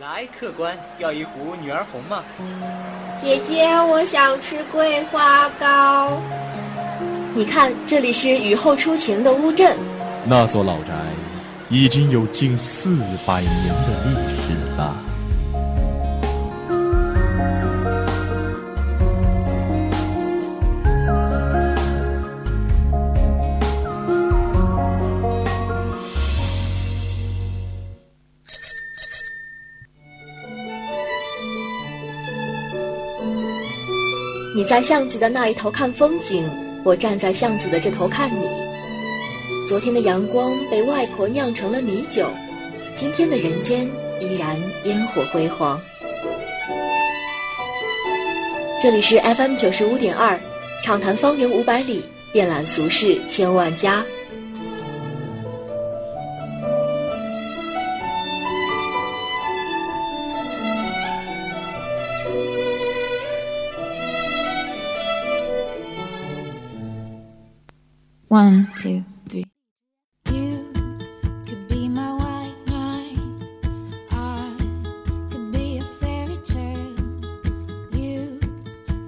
来，客官，要一壶女儿红吗？姐姐，我想吃桂花糕。你看，这里是雨后初晴的乌镇。那座老宅已经有近四百年的历史了。在巷子的那一头看风景，我站在巷子的这头看你。昨天的阳光被外婆酿成了米酒，今天的人间依然烟火辉煌。这里是 FM 九十五点二，畅谈方圆五百里，遍览俗世千万家。One, two, three. You could be my white knight. I could be a fairy tale. You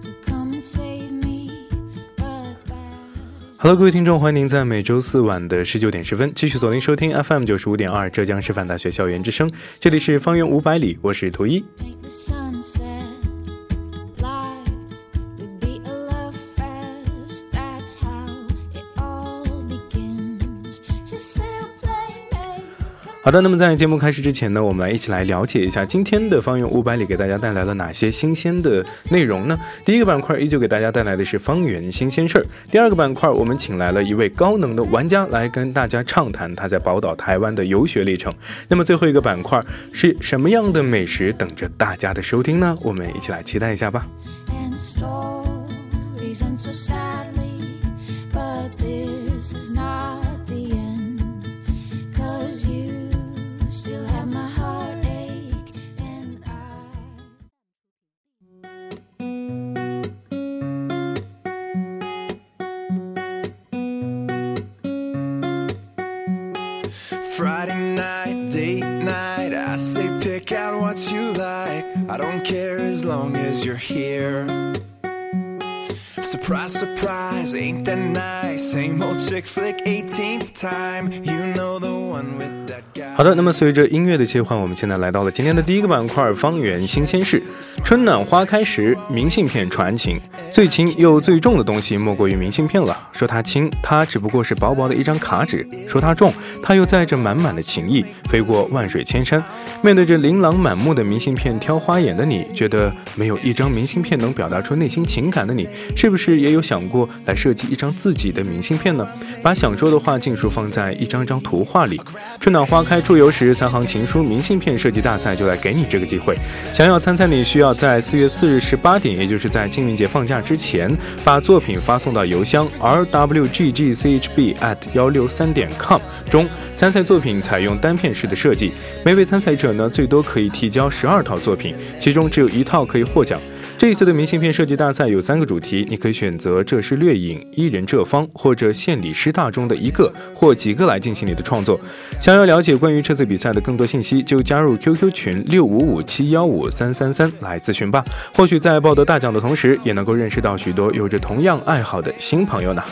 could come and save me. But that is Hello，各位听众，欢迎您在每周四晚的十九点十分继续锁定收听 FM 九十五点二浙江师范大学校园之声，这里是方圆五百里，我是图一。paint the sunset. 好的，那么在节目开始之前呢，我们来一起来了解一下今天的方圆五百里给大家带来了哪些新鲜的内容呢？第一个板块依旧给大家带来的是方圆新鲜事儿，第二个板块我们请来了一位高能的玩家来跟大家畅谈他在宝岛台湾的游学历程。那么最后一个板块是什么样的美食等着大家的收听呢？我们一起来期待一下吧。and here. Surprise, surprise, ain't that nice? Same old chick flick, 18th time. You know the one with. 好的，那么随着音乐的切换，我们现在来到了今天的第一个板块——方圆新鲜事。春暖花开时，明信片传情。最轻又最重的东西，莫过于明信片了。说它轻，它只不过是薄薄的一张卡纸；说它重，它又载着满满的情意，飞过万水千山。面对着琳琅满目的明信片挑花眼的你，觉得没有一张明信片能表达出内心情感的你，是不是也有想过来设计一张自己的明信片呢？把想说的话尽数放在一张张图画里。春暖花开出游时，三行情书明信片设计大赛就来给你这个机会。想要参赛，你需要在四月四日十八点，也就是在清明节放假之前，把作品发送到邮箱 r w g g c h b at 幺六三点 com 中。参赛作品采用单片式的设计，每位参赛者呢最多可以提交十二套作品，其中只有一套可以获奖。这一次的明信片设计大赛有三个主题，你可以选择这是掠影、伊人这方或者县里师大中的一个或几个来进行你的创作。想要了解关于这次比赛的更多信息，就加入 QQ 群六五五七幺五三三三来咨询吧。或许在报得大奖的同时，也能够认识到许多有着同样爱好的新朋友呢。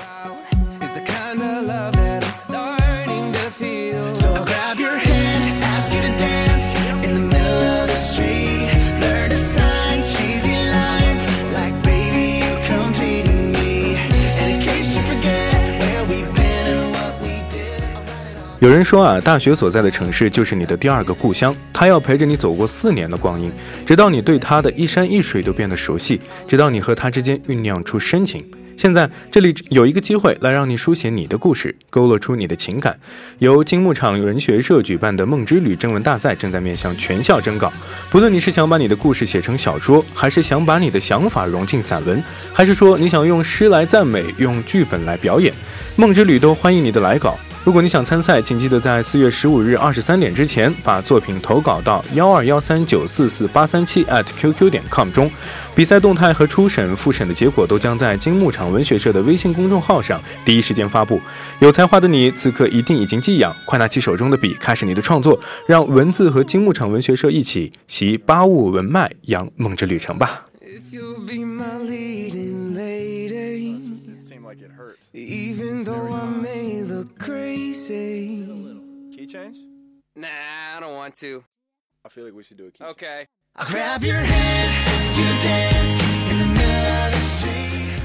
有人说啊，大学所在的城市就是你的第二个故乡，他要陪着你走过四年的光阴，直到你对他的一山一水都变得熟悉，直到你和他之间酝酿出深情。现在这里有一个机会来让你书写你的故事，勾勒出你的情感。由金牧场文学社举办的《梦之旅》征文大赛正在面向全校征稿。不论你是想把你的故事写成小说，还是想把你的想法融进散文，还是说你想用诗来赞美，用剧本来表演，《梦之旅》都欢迎你的来稿。如果你想参赛，请记得在四月十五日二十三点之前把作品投稿到幺二幺三九四四八三七 at qq 点 com 中。比赛动态和初审、复审的结果都将在金牧场文学社的微信公众号上第一时间发布。有才华的你，此刻一定已经寄养，快拿起手中的笔，开始你的创作，让文字和金牧场文学社一起习八物文脉，扬梦之旅程吧。Look crazy. Key change? Nah, I don't want to. I feel like we should do a key Okay. I'll grab your hand, ask you to dance in the middle of the street.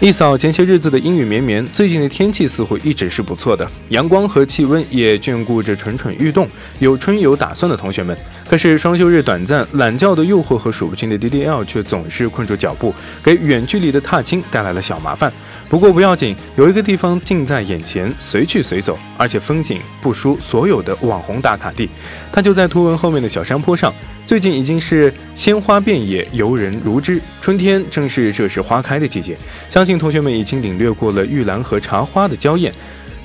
一扫前些日子的阴雨绵绵，最近的天气似乎一直是不错的，阳光和气温也眷顾着蠢蠢欲动、有春游打算的同学们。可是双休日短暂，懒觉的诱惑和数不清的 DDL 却总是困住脚步，给远距离的踏青带来了小麻烦。不过不要紧，有一个地方近在眼前，随去随走，而且风景不输所有的网红打卡地。它就在图文后面的小山坡上。最近已经是鲜花遍野，游人如织。春天正是这时花开的季节，相信同学们已经领略过了玉兰和茶花的娇艳。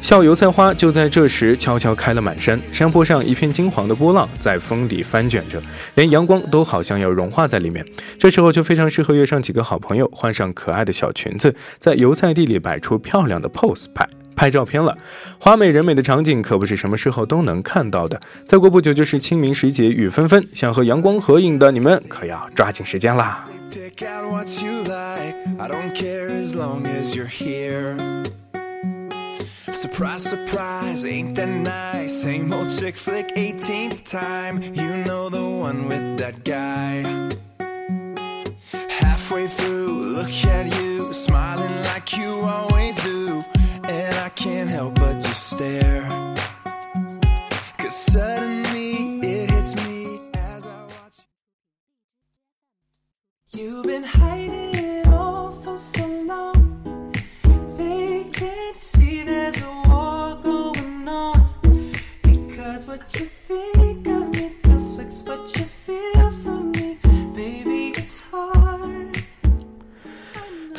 笑油菜花就在这时悄悄开了满山，山坡上一片金黄的波浪在风里翻卷着，连阳光都好像要融化在里面。这时候就非常适合约上几个好朋友，换上可爱的小裙子，在油菜地里摆出漂亮的 pose 拍。拍照片了，花美人美的场景可不是什么时候都能看到的。再过不久就是清明时节雨纷纷，想和阳光合影的你们可要抓紧时间啦！Surprise, surprise, ain't that nice? Same old chick flick, 18th time. You know the one with that guy. Halfway through, look at you, smiling like you always do. And I can't help but just stare. Cause suddenly it hits me as I watch You've been hiding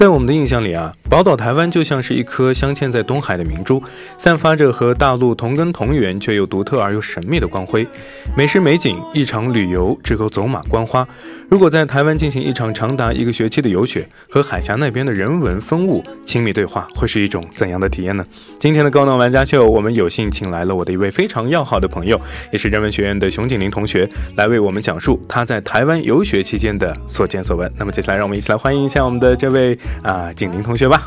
在我们的印象里啊，宝岛台湾就像是一颗镶嵌在东海的明珠，散发着和大陆同根同源却又独特而又神秘的光辉。美食美景，一场旅游，只够走马观花。如果在台湾进行一场长达一个学期的游学，和海峡那边的人文风物亲密对话，会是一种怎样的体验呢？今天的高能玩家秀，我们有幸请来了我的一位非常要好的朋友，也是人文学院的熊景林同学，来为我们讲述他在台湾游学期间的所见所闻。那么接下来，让我们一起来欢迎一下我们的这位啊、景林同学吧。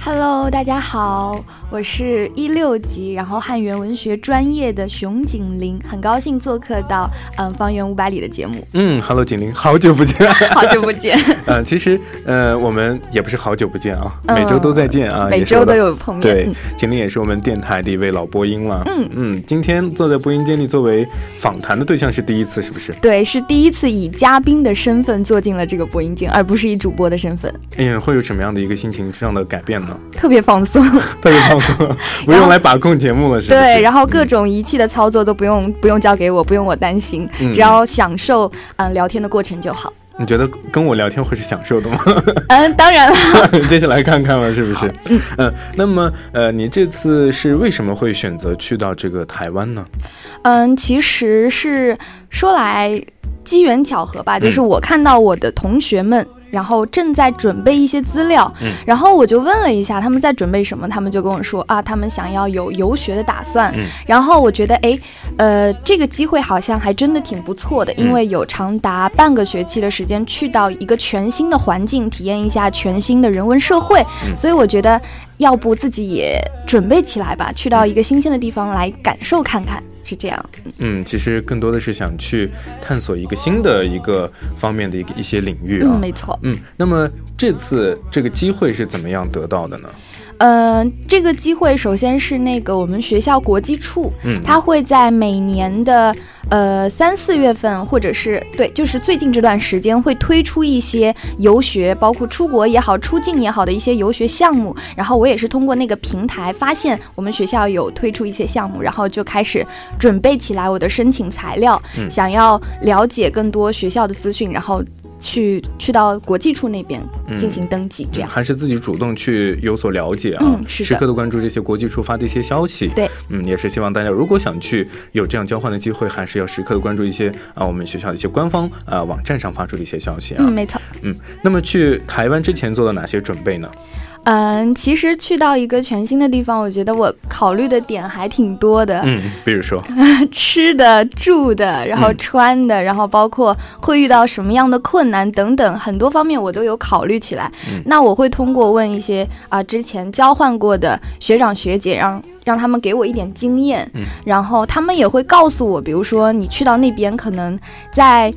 Hello，大家好，我是一六级，然后汉语言文学专业的熊景林，很高兴做客到嗯方圆五百里的节目，嗯，Hello，景林，好久不见。好久不见，呃，其实呃，我们也不是好久不见啊，嗯每周都在见啊，每周都有碰面。对嗯，景林也是我们电台的一位老播音了。嗯嗯，今天坐在播音间里作为访谈的对象是第一次，是不是？对，是第一次以嘉宾的身份坐进了这个播音间，而不是以主播的身份，哎呀，会有什么样的一个心情上的改变呢？特别放松。特别放松，不用来把控节目了，是吧？对，然后各种仪器的操作都不用不用交给我，不用我担心，嗯只要享受嗯聊天的过程就好。你觉得跟我聊天会是享受的吗？嗯，当然了，接下来看看了，是不是？嗯那么呃，你这次是为什么会选择去到这个台湾呢？嗯，其实是说来机缘巧合吧，就是嗯我看到我的同学们。然后正在准备一些资料，嗯。然后我就问了一下他们在准备什么，他们就跟我说啊，他们想要有游学的打算。嗯。然后我觉得，哎，呃，这个机会好像还真的挺不错的，因为有长达半个学期的时间去到一个全新的环境，体验一下全新的人文社会，嗯。所以我觉得，要不自己也准备起来吧，去到一个新鲜的地方来感受看看，是这样。嗯，其实更多的是想去探索一个新的一个方面的一个一些领域啊。嗯，没错。嗯，那么这次这个机会是怎么样得到的呢？嗯、这个机会首先是那个我们学校国际处，嗯它会在每年的呃三四月份，或者是对，就是最近这段时间会推出一些游学，包括出国也好、出境也好的一些游学项目。然后我也是通过那个平台发现我们学校有推出一些项目，然后就开始准备起来我的申请材料，嗯想要了解更多学校的资讯，然后去去到国际处那边进行登记，这样。还是自己主动去有所了解啊，嗯是的时刻的关注这些国际处发的一些消息。对，嗯，也是希望大家如果想去有这样交换的机会，还是要时刻的关注一些啊我们学校的一些官方啊网站上发出的一些消息啊。嗯，没错。嗯，那么去台湾之前做了哪些准备呢？嗯，其实去到一个全新的地方，我觉得我考虑的点还挺多的。嗯，比如说，吃的、住的，然后嗯穿的，然后包括会遇到什么样的困难等等，很多方面我都有考虑起来。嗯那我会通过问一些啊、之前交换过的学长学姐，让让他们给我一点经验，嗯然后他们也会告诉我，比如说你去到那边可能在。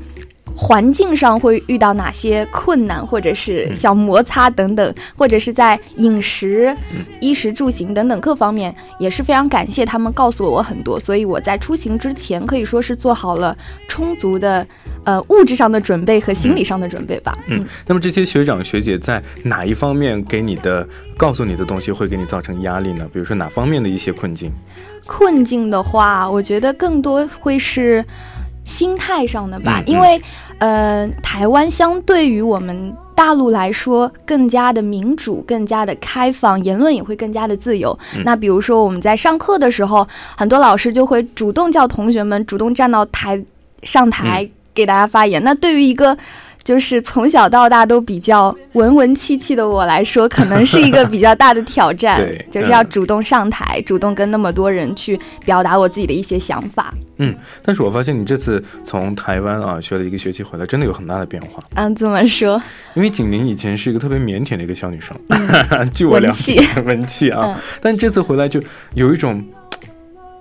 环境上会遇到哪些困难，或者是小摩擦等等，或者是在饮食、衣食住行等等各方面，也是非常感谢他们告诉了我很多，所以我在出行之前可以说是做好了充足的呃物质上的准备和心理上的准备吧。嗯，那么这些学长学姐在哪一方面给你的告诉你的东西会给你造成压力呢？比如说哪方面的一些困境？困境的话，我觉得更多会是心态上的吧，因为呃，台湾相对于我们大陆来说更加的民主，更加的开放，言论也会更加的自由。嗯那比如说我们在上课的时候，很多老师就会主动叫同学们主动站到台上台给大家发言。那对于一个就是从小到大都比较文文气气的我来说，可能是一个比较大的挑战 对，就是要嗯主动上台，主动跟那么多人去表达我自己的一些想法。嗯，但是我发现你这次从台湾啊学了一个学期回来，真的有很大的变化。嗯，这么说，因为景宁以前是一个特别腼腆的一个小女生，据我了解，文气啊，嗯但这次回来就有一种。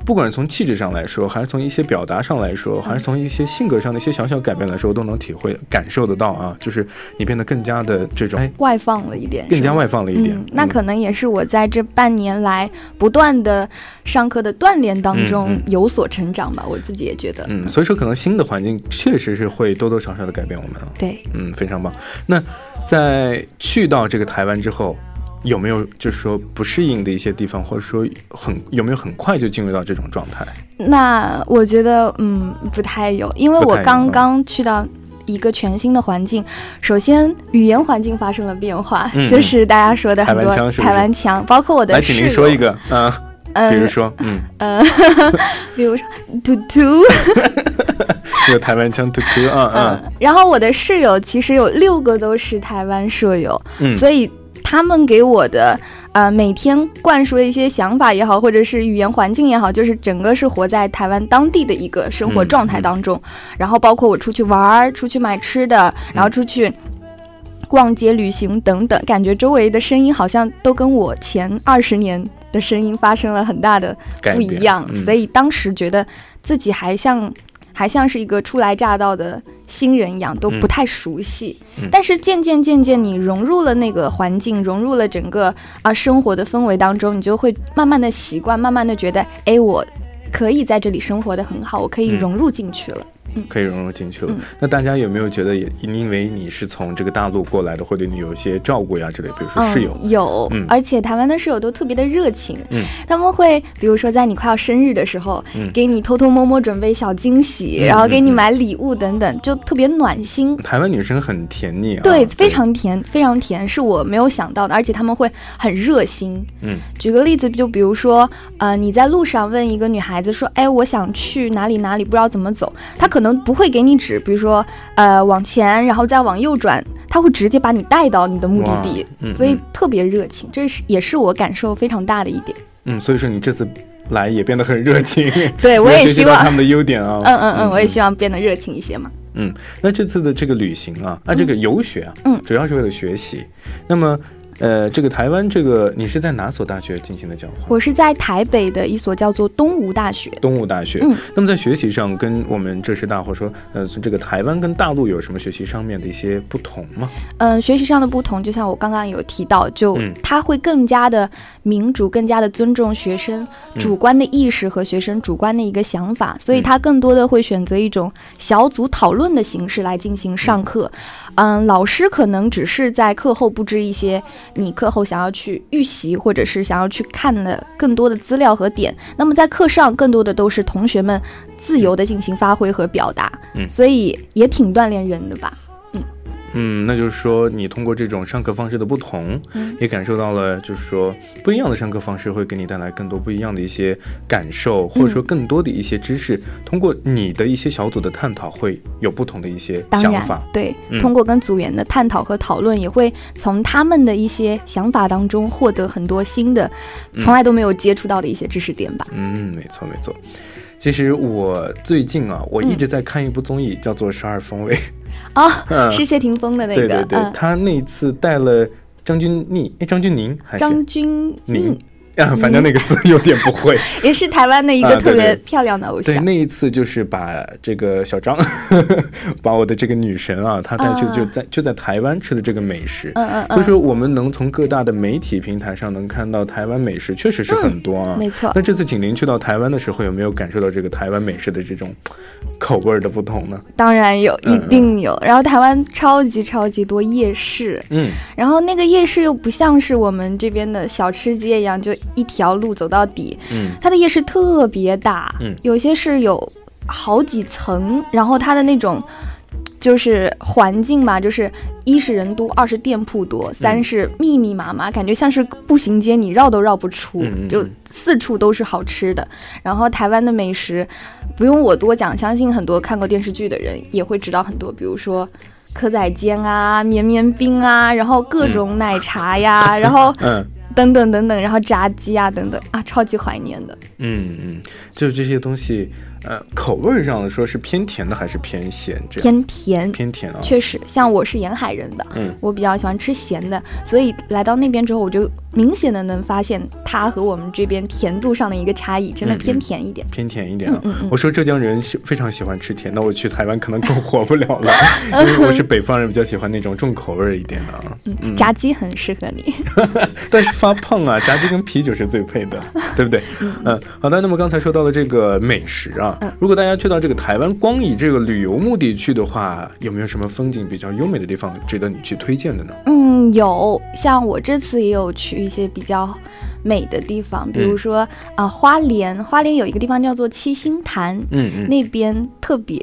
不管是从气质上来说，还是从一些表达上来说，还是从一些性格上的一些小小改变来说，我都能体会、感受得到啊。就是你变得更加的这种，哎，外放了一点，更加外放了一点。嗯，那可能也是我在这半年来不断的上课的锻炼当中有所成长吧，我自己也觉得。嗯，所以说可能新的环境确实是会多多少少的改变我们啊。对，嗯，非常棒。那在去到这个台湾之后，有没有就是说不适应的一些地方，或者说很有没有很快就进入到这种状态？那我觉得嗯不太有，因为我刚刚去到。一个全新的环境，首先语言环境发生了变化，嗯就是大家说的很多台湾腔包括我的来，室友。请您说一个，嗯、嗯，比如说，嗯，呃，比如说 嘟嘟，有台湾腔突突啊嗯啊，，然后我的室友其实有六个都是台湾舍友，嗯所以他们给我的呃每天灌输的一些想法也好，或者是语言环境也好，就是整个是活在台湾当地的一个生活状态当中。然后包括我出去玩儿、出去买吃的，然后出去。逛街、旅行等等，感觉周围的声音好像都跟我前二十年的声音发生了很大的不一样，嗯所以当时觉得自己还像还像是一个初来乍到的新人一样，都不太熟悉。嗯但是渐渐渐渐，你融入了那个环境，融入了整个啊、生活的氛围当中，你就会慢慢的习惯，慢慢的觉得，哎，我可以在这里生活的很好，我可以嗯融入进去了。可以融入进去了。嗯那大家有没有觉得也因为你是从这个大陆过来的，会对你有一些照顾呀之类？比如说室友，嗯、有，嗯而且台湾的室友都特别的热情，嗯他们会比如说在你快要生日的时候，嗯给你偷偷摸摸准备小惊喜，嗯然后给你买礼物等等，就特别暖心。台湾女生很甜腻啊，对，非常甜，非常甜，是我没有想到的，而且他们会很热心。嗯举个例子，就比如说，呃，你在路上问一个女孩子说：“哎，我想去哪里哪里，不知道怎么走。”她可能不会给你指，比如说，呃，往前，然后再往右转，他会直接把你带到你的目的地，嗯所以嗯特别热情，这是也是我感受非常大的一点。嗯，所以说你这次来也变得很热情，对我也希望他们的优点啊，嗯嗯嗯，我也希望变得热情一些嘛。嗯，那这次的这个旅行啊，啊，这个游学啊，嗯主要是为了学习。那么呃，这个台湾这个你是在哪所大学进行的交换？我是在台北的一所叫做东吴大学。东吴大学。嗯，那么在学习上跟我们浙师大或者说呃这个台湾跟大陆有什么学习上面的一些不同吗？嗯、学习上的不同，就像我刚刚有提到，就嗯它会更加的民主，更加的尊重学生嗯主观的意识和学生主观的一个想法，所以它更多的会选择一种小组讨论的形式来进行上课。嗯，老师可能只是在课后布置一些你课后想要去预习或者是想要去看的更多的资料和点，那么在课上更多的都是同学们自由的进行发挥和表达，嗯所以也挺锻炼人的吧。嗯，那就是说你通过这种上课方式的不同，嗯也感受到了，就是说不一样的上课方式会给你带来更多不一样的一些感受，或者说更多的一些知识。通过你的一些小组的探讨，会有不同的一些想法。，对，嗯通过跟组员的探讨和讨论，也会从他们的一些想法当中获得很多新的、从来都没有接触到的一些知识点吧。嗯，没错没错。其实我最近啊，我一直嗯在看一部综艺，叫做《十二风味》。啊、嗯。是谢霆锋的那个，对对对，嗯，他那一次带了张钧甯，哎，张钧甯还是？张钧宁甯？啊，反正那个字有点不会。也是台湾的一个特别漂亮的偶对，像。那一次就是把这个小张，把我的这个女神啊，她带去啊就在就在台湾吃的这个美食。嗯嗯嗯，所以说，我们能从各大的媒体平台上能看到台湾美食，确实是很多啊。没错那这次景林去到台湾的时候，有没有感受到这个台湾美食的这种口味儿的不同呢？当然有，嗯一定有。然后台湾超级超级多夜市，嗯然后那个夜市又不像是我们这边的小吃街一样，就一条路走到底。嗯它的夜市特别大，嗯有些是有好几层，然后它的那种就是环境嘛，就是一是人多，二是店铺多，三是密密麻麻，感觉像是步行街，你绕都绕不出，就四处都是好吃的。然后台湾的美食，不用我多讲，相信很多看过电视剧的人也会知道很多，比如说。蚵仔煎啊，绵绵冰啊，然后各种奶茶呀，然后 嗯等等等等，然后炸鸡啊等等啊，超级怀念的。嗯嗯，就是这些东西，呃，口味儿上说是偏甜的还是偏咸？这偏甜，偏甜啊。确实，像我是沿海人的，嗯我比较喜欢吃咸的，所以来到那边之后，我就明显的能发现它和我们这边甜度上的一个差异，真的偏甜一点。偏甜一点啊！嗯嗯嗯我说浙江人喜非常喜欢吃甜，那我去台湾可能更活不了了，因为我是北方人，比较喜欢那种重口味儿一点的啊。嗯，炸鸡很适合你，但是发胖啊，炸鸡跟啤酒是最配的，对不对？嗯，好的。那么刚才说到了这个美食啊，嗯如果大家去到这个台湾，光以这个旅游目的去的话，有没有什么风景比较优美的地方值得你去推荐的呢？嗯，有，像我这次也有去一些比较美的地方，比如说啊、花莲，花莲有一个地方叫做七星潭，嗯嗯那边特别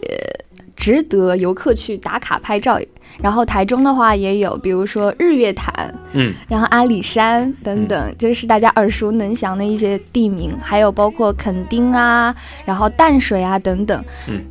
值得游客去打卡拍照。然后台中的话也有，比如说日月潭，嗯。然后阿里山等等，就是大家耳熟能详的一些地名，还有包括垦丁啊，然后淡水啊等等。嗯。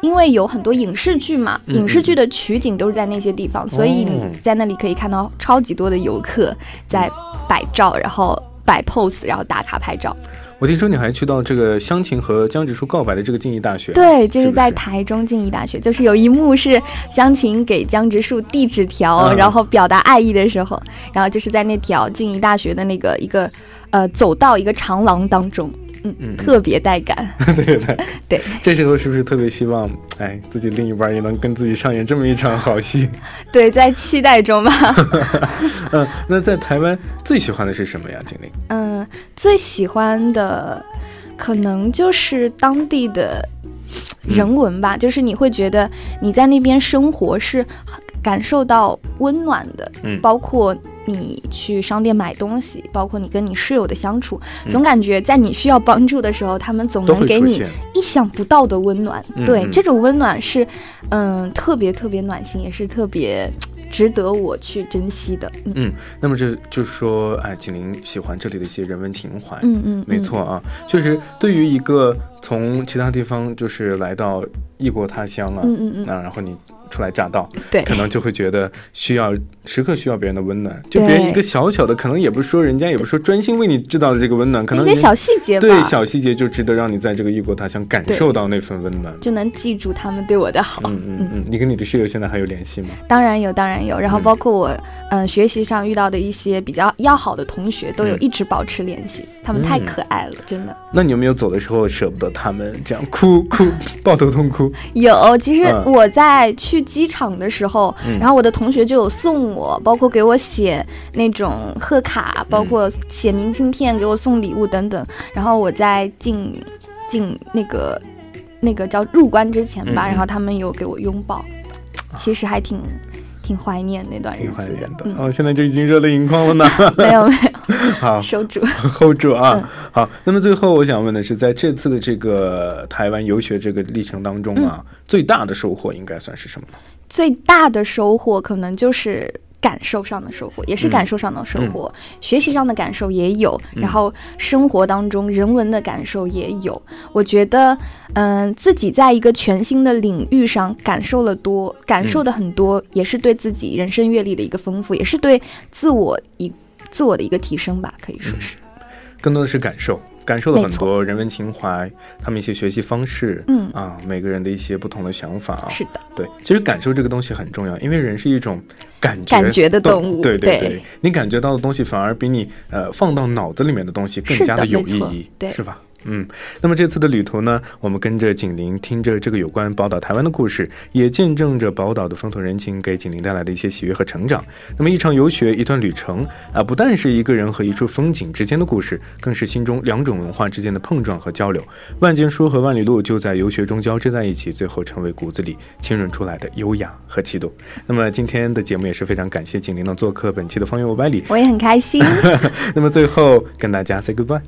因为有很多影视剧嘛，嗯影视剧的取景都是在那些地方，所以你哦。在那里可以看到超级多的游客在摆照，然后摆 pose，然后打卡拍照。我听说你还去到这个湘琴和江直树告白的这个静宜大学，对，就是在台中静宜大学，就是有一幕是湘琴给江直树递纸条，嗯。然后表达爱意的时候，然后就是在那条静宜大学的那个一个呃走到一个长廊当中，嗯，嗯特别带感。对对 对，这时候是不是特别希望，哎，自己另一半也能跟自己上演这么一场好戏？对，在期待中吧。嗯，那在台湾最喜欢的是什么呀，经理？嗯，最喜欢的可能就是当地的人文吧，就是你会觉得你在那边生活是感受到温暖的，嗯包括你去商店买东西，包括你跟你室友的相处，嗯总感觉在你需要帮助的时候，他们总能给你意想不到的温暖。嗯对，嗯这种温暖是嗯特别特别暖心，也是特别值得我去珍惜的。嗯嗯，那么这就是说，哎，景林喜欢这里的一些人文情怀。嗯嗯，嗯没错啊，就是，对于一个从其他地方就是来到异国他乡啊，嗯嗯嗯那然后你初来乍到，对可能就会觉得需要时刻需要别人的温暖，就别人一个小小的，可能也不是说人家也不是说专心为你制造的这个温暖，可能一个小细节吧，对小细节就值得让你在这个异国他乡感受到那份温暖。就能记住他们对我的好。嗯嗯嗯，你跟你的室友现在还有联系吗？当然有，当然有。然后嗯包括我，嗯、学习上遇到的一些比较要好的同学，都有嗯一直保持联系。他们太嗯可爱了，真的。那你有没有走的时候舍不得他们，这样哭哭 抱头痛哭？有，其实嗯我在去机场的时候，嗯然后我的同学就有送我，包括给我写那种贺卡，包括写明信片，给我送礼物等等。然后我在进进那个那个叫入关之前吧，然后他们有给我拥抱，其实还挺挺怀念那段日子的。念的、嗯，哦，现在就已经热泪盈眶了呢。没 有没有，好，收住。hold 住啊！嗯好，那么最后我想问的是，在这次的这个台湾游学这个历程当中啊，嗯最大的收获应该算是什么呢？最大的收获可能就是感受上的收获，也是嗯。感受上的收获，学习上的感受也有，嗯。然后生活当中人文的感受也有。我觉得，嗯、自己在一个全新的领域上感受了多，感受的很多，也是对自己人生阅历的一个丰富，也是对自我一自我的一个提升吧，可以说是。更多的是感受，感受了很多人文情怀，他们一些学习方式，嗯。啊，每个人的一些不同的想法啊。是的，对，其实感受这个东西很重要，因为人是一种感觉感觉的动物。对对对。你感觉到的东西反而比你呃放到脑子里面的东西更加的有意义，对。是吧？嗯，那么这次的旅途呢，我们跟着景林，听着这个有关宝岛台湾的故事，也见证着宝岛的风土人情给景林带来的一些喜悦和成长。那么一场游学，一段旅程啊，不但是一个人和一处风景之间的故事，更是心中两种文化之间的碰撞和交流。万卷书和万里路就在游学中交织在一起，最后成为骨子里浸润出来的优雅和气度。那么今天的节目也是非常感谢景林的做客本期的方圆五百里。我也很开心。那么最后跟大家 say goodbye。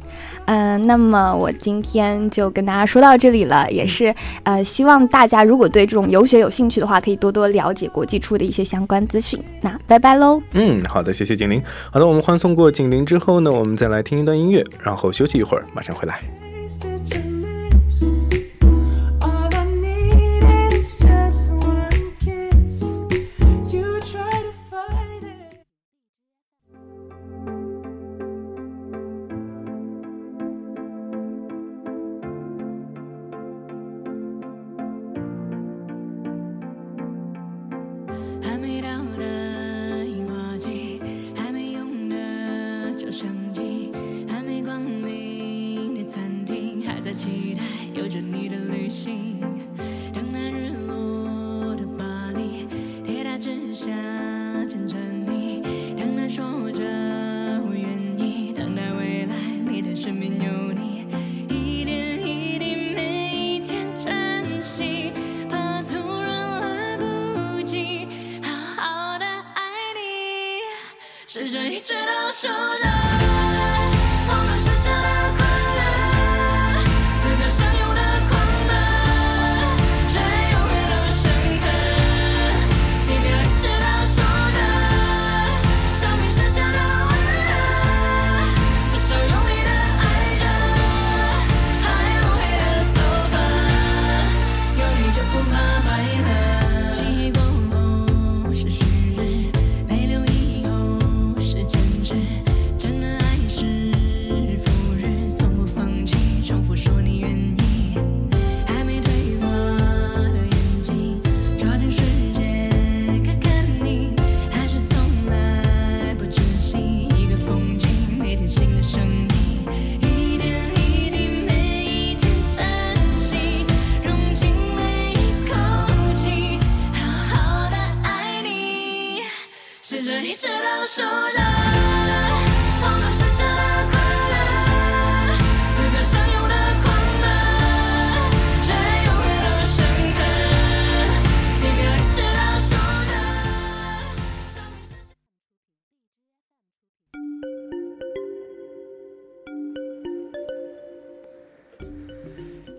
嗯、那么我我今天就跟大家说到这里了，也是呃，希望大家如果对这种游学有兴趣的话，可以多多了解国际处的一些相关资讯。那拜拜喽。嗯，好的，谢谢景林。好的，我们欢送过景林之后呢，我们再来听一段音乐，然后休息一会儿，马上回来。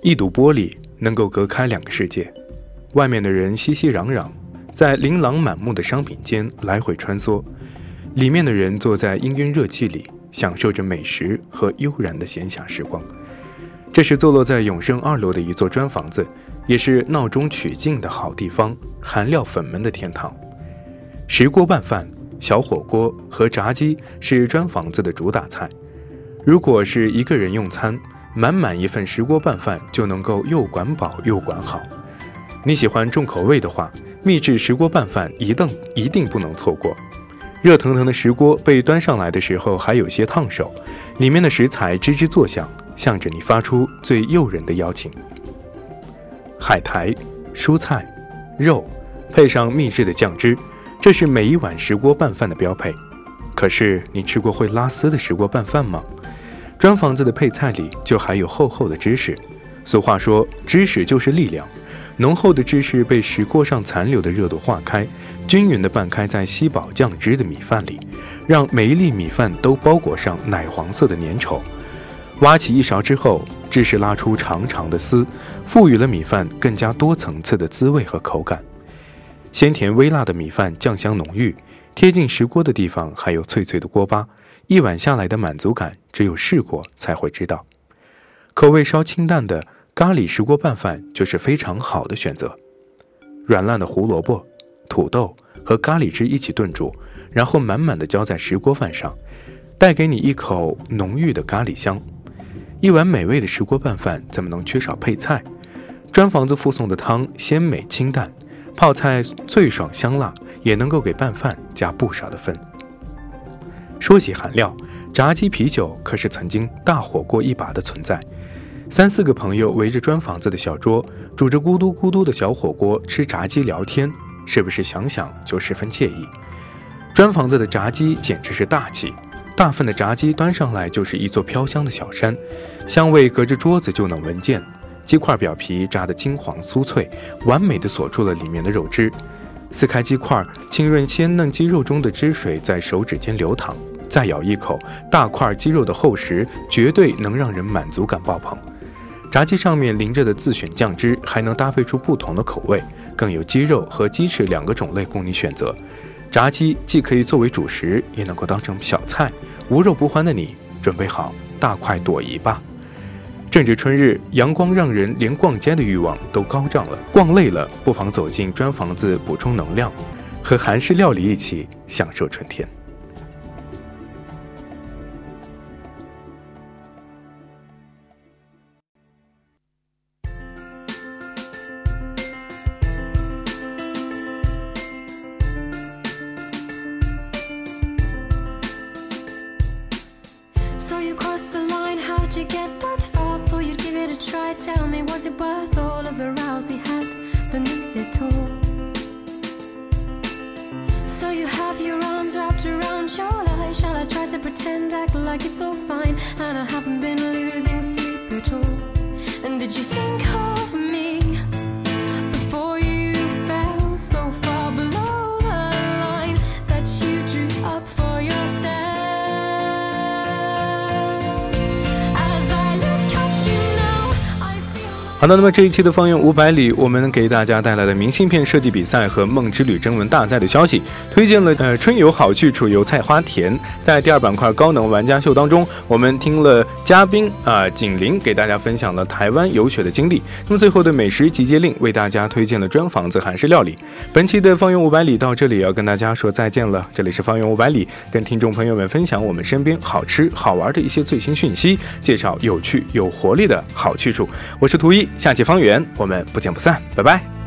一堵玻璃能够隔开两个世界，外面的人熙熙攘攘，在琳琅满目的商品间来回穿梭，里面的人坐在氤氲热气里，享受着美食和悠然的闲暇时光。这是坐落在永盛二楼的一座砖房子，也是闹中取静的好地方，韩料粉们的天堂。石锅拌饭、小火锅和炸鸡是砖房子的主打菜。如果是一个人用餐，满满一份石锅拌饭就能够又管饱又管好。你喜欢重口味的话，秘制石锅拌饭一定一定不能错过。热腾腾的石锅被端上来的时候还有些烫手，里面的食材吱吱作响，向着你发出最诱人的邀请。海苔、蔬菜、肉，配上秘制的酱汁，这是每一碗石锅拌饭的标配。可是你吃过会拉丝的石锅拌饭吗？砖房子的配菜里就含有厚厚的芝士。俗话说，芝士就是力量。浓厚的芝士被石锅上残留的热度化开，均匀地拌开在吸饱酱汁的米饭里，让每一粒米饭都包裹上奶黄色的粘稠。挖起一勺之后，芝士拉出长长的丝，赋予了米饭更加多层次的滋味和口感。鲜甜微辣的米饭酱香浓郁，贴近石锅的地方还有脆脆的锅巴。一碗下来的满足感，只有试过才会知道。口味稍清淡的咖喱石锅拌饭就是非常好的选择。软烂的胡萝卜、土豆和咖喱汁一起炖煮，然后满满的浇在石锅饭上，带给你一口浓郁的咖喱香。一碗美味的石锅拌饭怎么能缺少配菜？砖房子附送的汤鲜美清淡，泡菜脆爽香辣，也能够给拌饭加不少的分。说起韩料，炸鸡啤酒可是曾经大火过一把的存在。三四个朋友围着砖房子的小桌，煮着咕嘟咕嘟的小火锅，吃炸鸡聊天，是不是想想就十分惬意？砖房子的炸鸡简直是大气，大份的炸鸡端上来就是一座飘香的小山，香味隔着桌子就能闻见。鸡块表皮炸得金黄酥脆，完美的锁住了里面的肉汁。撕开鸡块，浸润鲜嫩鸡肉中的汁水在手指间流淌，再咬一口，大块鸡肉的厚实绝对能让人满足感爆棚。炸鸡上面淋着的自选酱汁还能搭配出不同的口味，更有鸡肉和鸡翅两个种类供你选择。炸鸡既可以作为主食，也能够当成小菜。无肉不欢的你，准备好大快朵颐吧。正值春日，阳光让人连逛街的欲望都高涨了。逛累了，不妨走进砖房子补充能量，和韩式料理一起享受春天。好的，那么这一期的方圆五百里，我们给大家带来了明信片设计比赛和梦之旅征文大赛的消息，推荐了呃春游好去处油菜花田。在第二板块高能玩家秀当中，我们听了嘉宾啊景林给大家分享了台湾游学的经历。那么最后的美食集结令为大家推荐了砖房子韩式料理。本期的方圆五百里到这里要跟大家说再见了，这里是方圆五百里，跟听众朋友们分享我们身边好吃好玩的一些最新讯息，介绍有趣有活力的好去处。我是图一，下期方圆我们不见不散，拜拜。